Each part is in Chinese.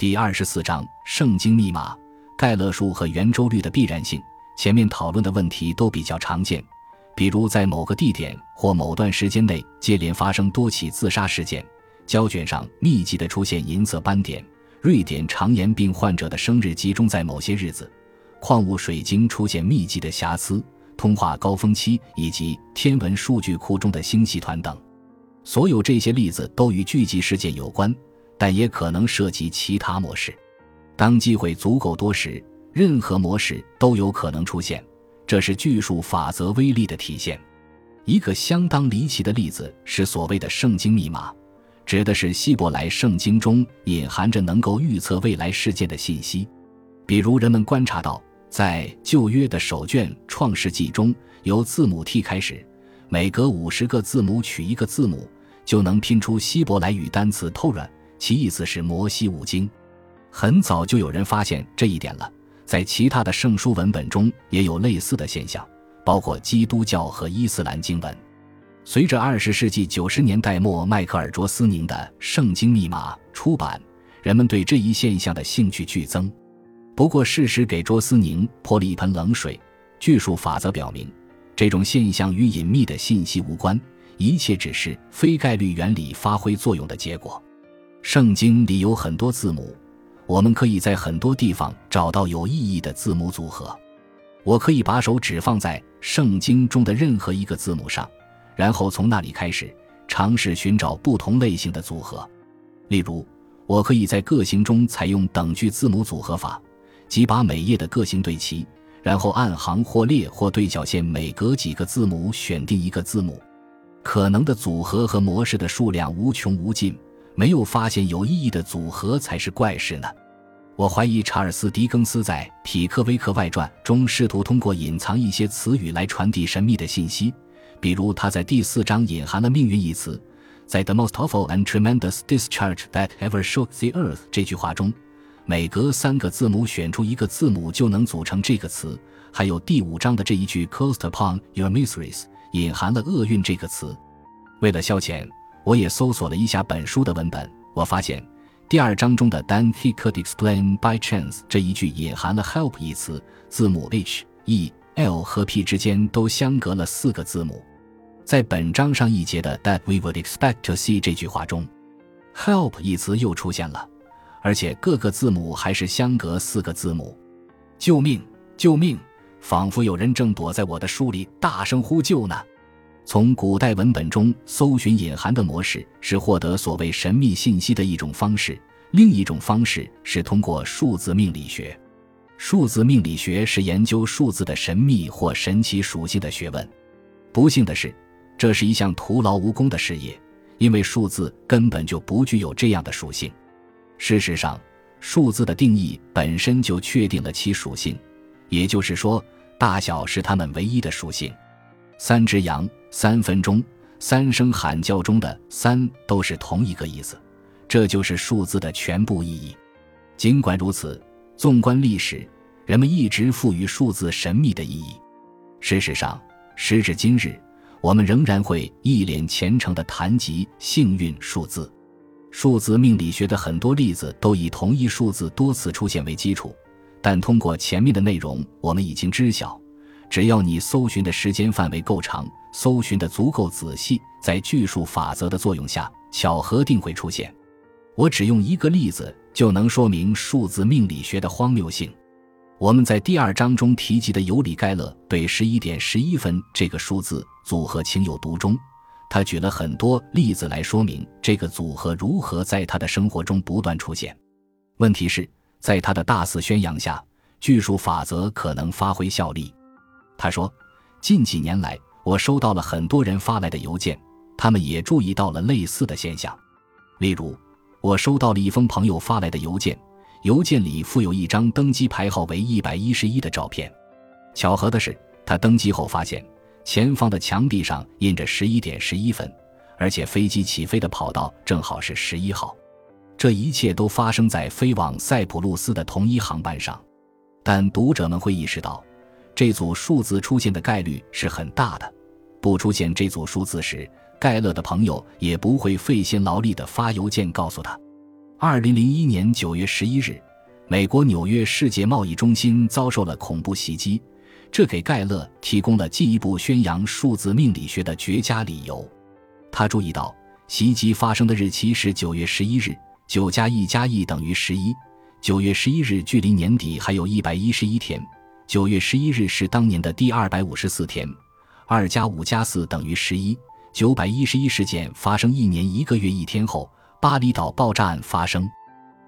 第二十四章圣经密码：盖勒数和圆周率的必然性。前面讨论的问题都比较常见，比如在某个地点或某段时间内接连发生多起自杀事件，胶卷上密集的出现银色斑点，瑞典肠炎病患者的生日集中在某些日子，矿物水晶出现密集的瑕疵，通话高峰期以及天文数据库中的星系团等。所有这些例子都与聚集事件有关，但也可能涉及其他模式。当机会足够多时。任何模式都有可能出现，这是巨数法则威力的体现。一个相当离奇的例子是所谓的圣经密码，指的是希伯来圣经中隐含着能够预测未来事件的信息。比如，人们观察到，在旧约的首卷创世纪中，由字母 T 开始，每隔五十个字母取一个字母，就能拼出希伯来语单词 Torah，其意思是摩西五经。很早就有人发现这一点了。在其他的圣书文本中也有类似的现象，包括基督教和伊斯兰经文。随着二十世纪九十年代末迈克尔·卓斯宁的《圣经密码》出版，人们对这一现象的兴趣剧增。不过，事实给卓斯宁泼了一盆冷水。巨数法则表明，这种现象与隐秘的信息无关，一切只是非概率原理发挥作用的结果。圣经里有很多字母。我们可以在很多地方找到有意义的字母组合。我可以把手指放在圣经中的任何一个字母上，然后从那里开始尝试寻找不同类型的组合。例如，我可以在个形中采用等距字母组合法，即把每页的个形对齐，然后按行或列或对角线每隔几个字母选定一个字母。可能的组合和模式的数量无穷无尽。没有发现有意义的组合才是怪事呢。我怀疑查尔斯·狄更斯在《匹克威克外传》中试图通过隐藏一些词语来传递神秘的信息，比如他在第四章隐含了“命运”一词。在 “the most awful and tremendous discharge that ever shook the earth” 这句话中，每隔三个字母选出一个字母就能组成这个词。还有第五章的这一句 “cost upon your miseries” 隐含了“厄运”这个词。为了消遣。我也搜索了一下本书的文本，我发现第二章中的 “then he could explain by chance” 这一句隐含了 “help” 一词，字母 h、e、l 和 p 之间都相隔了四个字母。在本章上一节的 “that we would expect to see” 这句话中，“help” 一词又出现了，而且各个字母还是相隔四个字母。救命！救命！仿佛有人正躲在我的书里大声呼救呢。从古代文本中搜寻隐含的模式是获得所谓神秘信息的一种方式，另一种方式是通过数字命理学。数字命理学是研究数字的神秘或神奇属性的学问。不幸的是，这是一项徒劳无功的事业，因为数字根本就不具有这样的属性。事实上，数字的定义本身就确定了其属性，也就是说，大小是它们唯一的属性。三只羊，三分钟，三声喊叫中的“三”都是同一个意思，这就是数字的全部意义。尽管如此，纵观历史，人们一直赋予数字神秘的意义。事实上，时至今日，我们仍然会一脸虔诚地谈及幸运数字。数字命理学的很多例子都以同一数字多次出现为基础，但通过前面的内容，我们已经知晓。只要你搜寻的时间范围够长，搜寻的足够仔细，在巨数法则的作用下，巧合定会出现。我只用一个例子就能说明数字命理学的荒谬性。我们在第二章中提及的尤里·盖勒对十一点十一分这个数字组合情有独钟，他举了很多例子来说明这个组合如何在他的生活中不断出现。问题是，在他的大肆宣扬下，巨数法则可能发挥效力。他说：“近几年来，我收到了很多人发来的邮件，他们也注意到了类似的现象。例如，我收到了一封朋友发来的邮件，邮件里附有一张登机牌号为一百一十一的照片。巧合的是，他登机后发现前方的墙壁上印着十一点十一分，而且飞机起飞的跑道正好是十一号。这一切都发生在飞往塞浦路斯的同一航班上，但读者们会意识到。”这组数字出现的概率是很大的，不出现这组数字时，盖勒的朋友也不会费心劳力地发邮件告诉他。二零零一年九月十一日，美国纽约世界贸易中心遭受了恐怖袭击，这给盖勒提供了进一步宣扬数字命理学的绝佳理由。他注意到，袭击发生的日期是九月十一日，九加一加一等于十一。九月十一日距离年底还有一百一十一天，九月十一日是当年的第二百五十四天。二加五加四等于十一。九百一十一事件发生一年一个月一天后，巴厘岛爆炸案发生。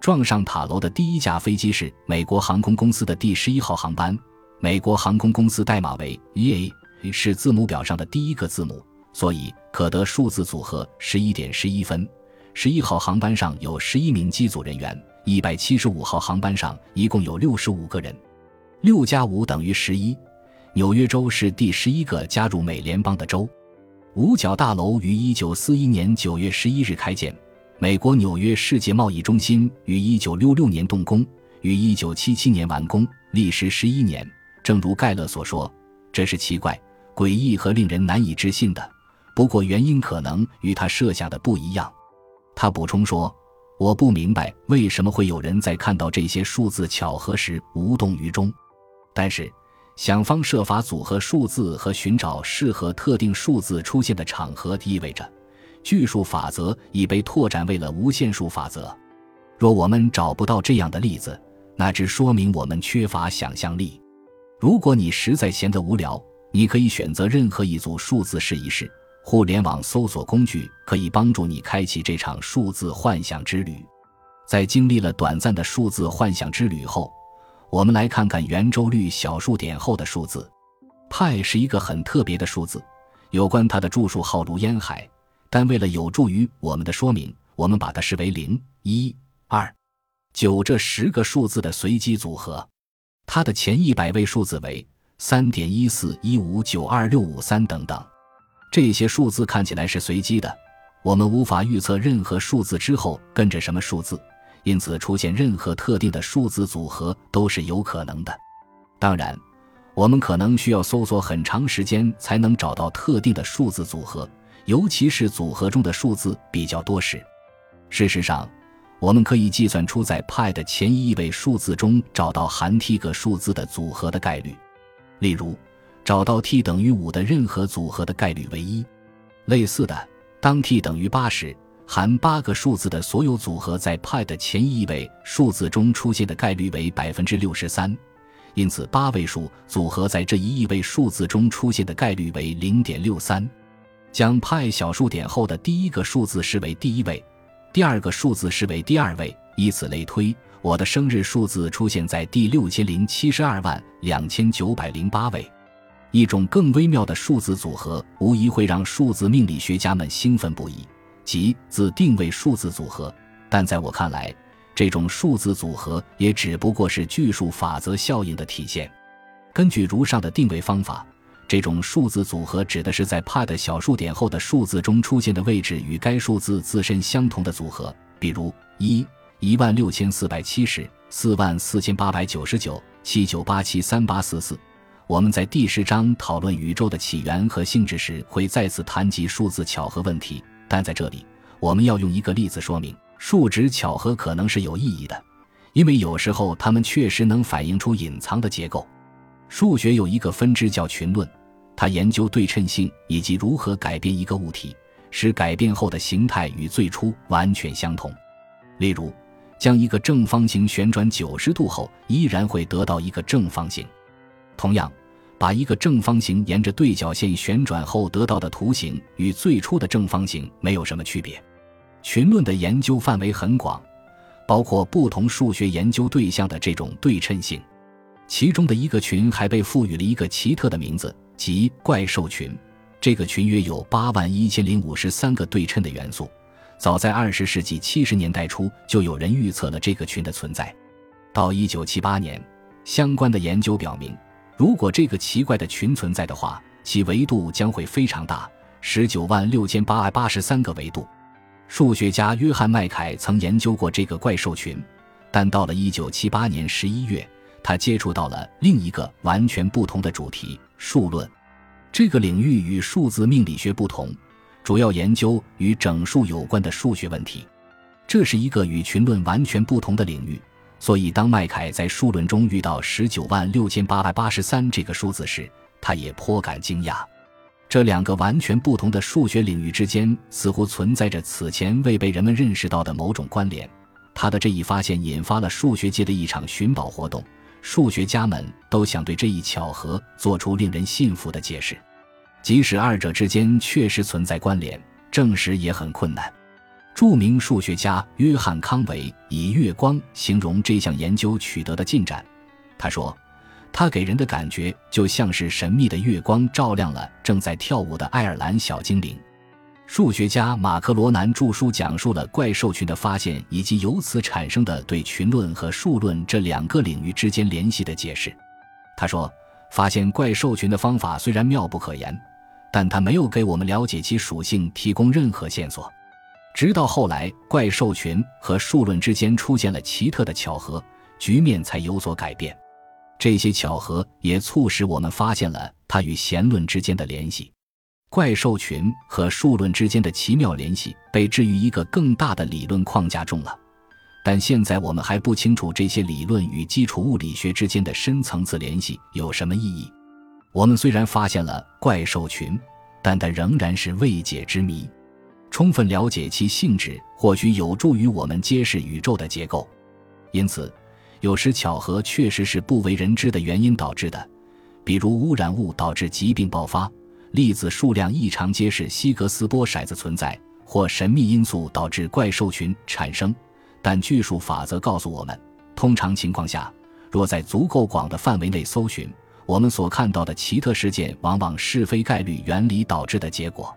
撞上塔楼的第一架飞机是美国航空公司的第十一号航班。美国航空公司代码为 EA，是字母表上的第一个字母，所以可得数字组合十一点十一分。十一号航班上有十一名机组人员，一百七十五号航班上一共有六十五个人。六加五等于十一。纽约州是第十一个加入美联邦的州。五角大楼于一九四一年九月十一日开建。美国纽约世界贸易中心于一九六六年动工，于一九七七年完工，历时十一年。正如盖勒所说，这是奇怪、诡异和令人难以置信的。不过原因可能与他设下的不一样。他补充说：“我不明白为什么会有人在看到这些数字巧合时无动于衷，但是。”想方设法组合数字和寻找适合特定数字出现的场合，意味着巨数法则已被拓展为了无限数法则。若我们找不到这样的例子，那只说明我们缺乏想象力。如果你实在闲得无聊，你可以选择任何一组数字试一试。互联网搜索工具可以帮助你开启这场数字幻想之旅。在经历了短暂的数字幻想之旅后。我们来看看圆周率小数点后的数字，派是一个很特别的数字，有关它的著述浩如烟海，但为了有助于我们的说明，我们把它视为零、一、二、九这十个数字的随机组合。它的前一百位数字为三点一四一五九二六五三等等。这些数字看起来是随机的，我们无法预测任何数字之后跟着什么数字。因此，出现任何特定的数字组合都是有可能的。当然，我们可能需要搜索很长时间才能找到特定的数字组合，尤其是组合中的数字比较多时。事实上，我们可以计算出在派的前一位数字中找到含 t 个数字的组合的概率。例如，找到 t 等于五的任何组合的概率为一。类似的，当 t 等于八时。含八个数字的所有组合在派的前一位数字中出现的概率为百分之六十三，因此八位数组合在这一亿位数字中出现的概率为零点六三。将派小数点后的第一个数字视为第一位，第二个数字视为第二位，以此类推。我的生日数字出现在第六千零七十二万两千九百零八位。一种更微妙的数字组合，无疑会让数字命理学家们兴奋不已。即自定位数字组合，但在我看来，这种数字组合也只不过是巨数法则效应的体现。根据如上的定位方法，这种数字组合指的是在派的小数点后的数字中出现的位置与该数字自身相同的组合，比如一一万六千四百七十四万四千八百九十九七九八七三八四四。我们在第十章讨论宇宙的起源和性质时，会再次谈及数字巧合问题。但在这里，我们要用一个例子说明数值巧合可能是有意义的，因为有时候它们确实能反映出隐藏的结构。数学有一个分支叫群论，它研究对称性以及如何改变一个物体，使改变后的形态与最初完全相同。例如，将一个正方形旋转九十度后，依然会得到一个正方形。同样。把一个正方形沿着对角线旋转后得到的图形与最初的正方形没有什么区别。群论的研究范围很广，包括不同数学研究对象的这种对称性。其中的一个群还被赋予了一个奇特的名字，即怪兽群。这个群约有八万一千零五十三个对称的元素。早在二十世纪七十年代初，就有人预测了这个群的存在。到一九七八年，相关的研究表明。如果这个奇怪的群存在的话，其维度将会非常大，十九万六千八百八十三个维度。数学家约翰麦凯曾研究过这个怪兽群，但到了一九七八年十一月，他接触到了另一个完全不同的主题——数论。这个领域与数字命理学不同，主要研究与整数有关的数学问题。这是一个与群论完全不同的领域，所以当麦凯在数论中遇到十九万六千八百八十三这个数字时，他也颇感惊讶。这两个完全不同的数学领域之间似乎存在着此前未被人们认识到的某种关联。他的这一发现引发了数学界的一场寻宝活动，数学家们都想对这一巧合做出令人信服的解释，即使二者之间确实存在关联，证实也很困难。著名数学家约翰康维以月光形容这项研究取得的进展，他说。它给人的感觉就像是神秘的月光照亮了正在跳舞的爱尔兰小精灵。数学家马克罗南著书讲述了怪兽群的发现以及由此产生的对群论和数论这两个领域之间联系的解释。他说：“发现怪兽群的方法虽然妙不可言，但他没有给我们了解其属性提供任何线索。直到后来，怪兽群和数论之间出现了奇特的巧合，局面才有所改变。”这些巧合也促使我们发现了它与弦论之间的联系，怪兽群和数论之间的奇妙联系被置于一个更大的理论框架中了。但现在我们还不清楚这些理论与基础物理学之间的深层次联系有什么意义。我们虽然发现了怪兽群，但它仍然是未解之谜。充分了解其性质，或许有助于我们揭示宇宙的结构。因此。有时巧合确实是不为人知的原因导致的，比如污染物导致疾病爆发，粒子数量异常揭示希格斯波骰子存在，或神秘因素导致怪兽群产生。但巨数法则告诉我们，通常情况下，若在足够广的范围内搜寻，我们所看到的奇特事件往往是非概率原理导致的结果。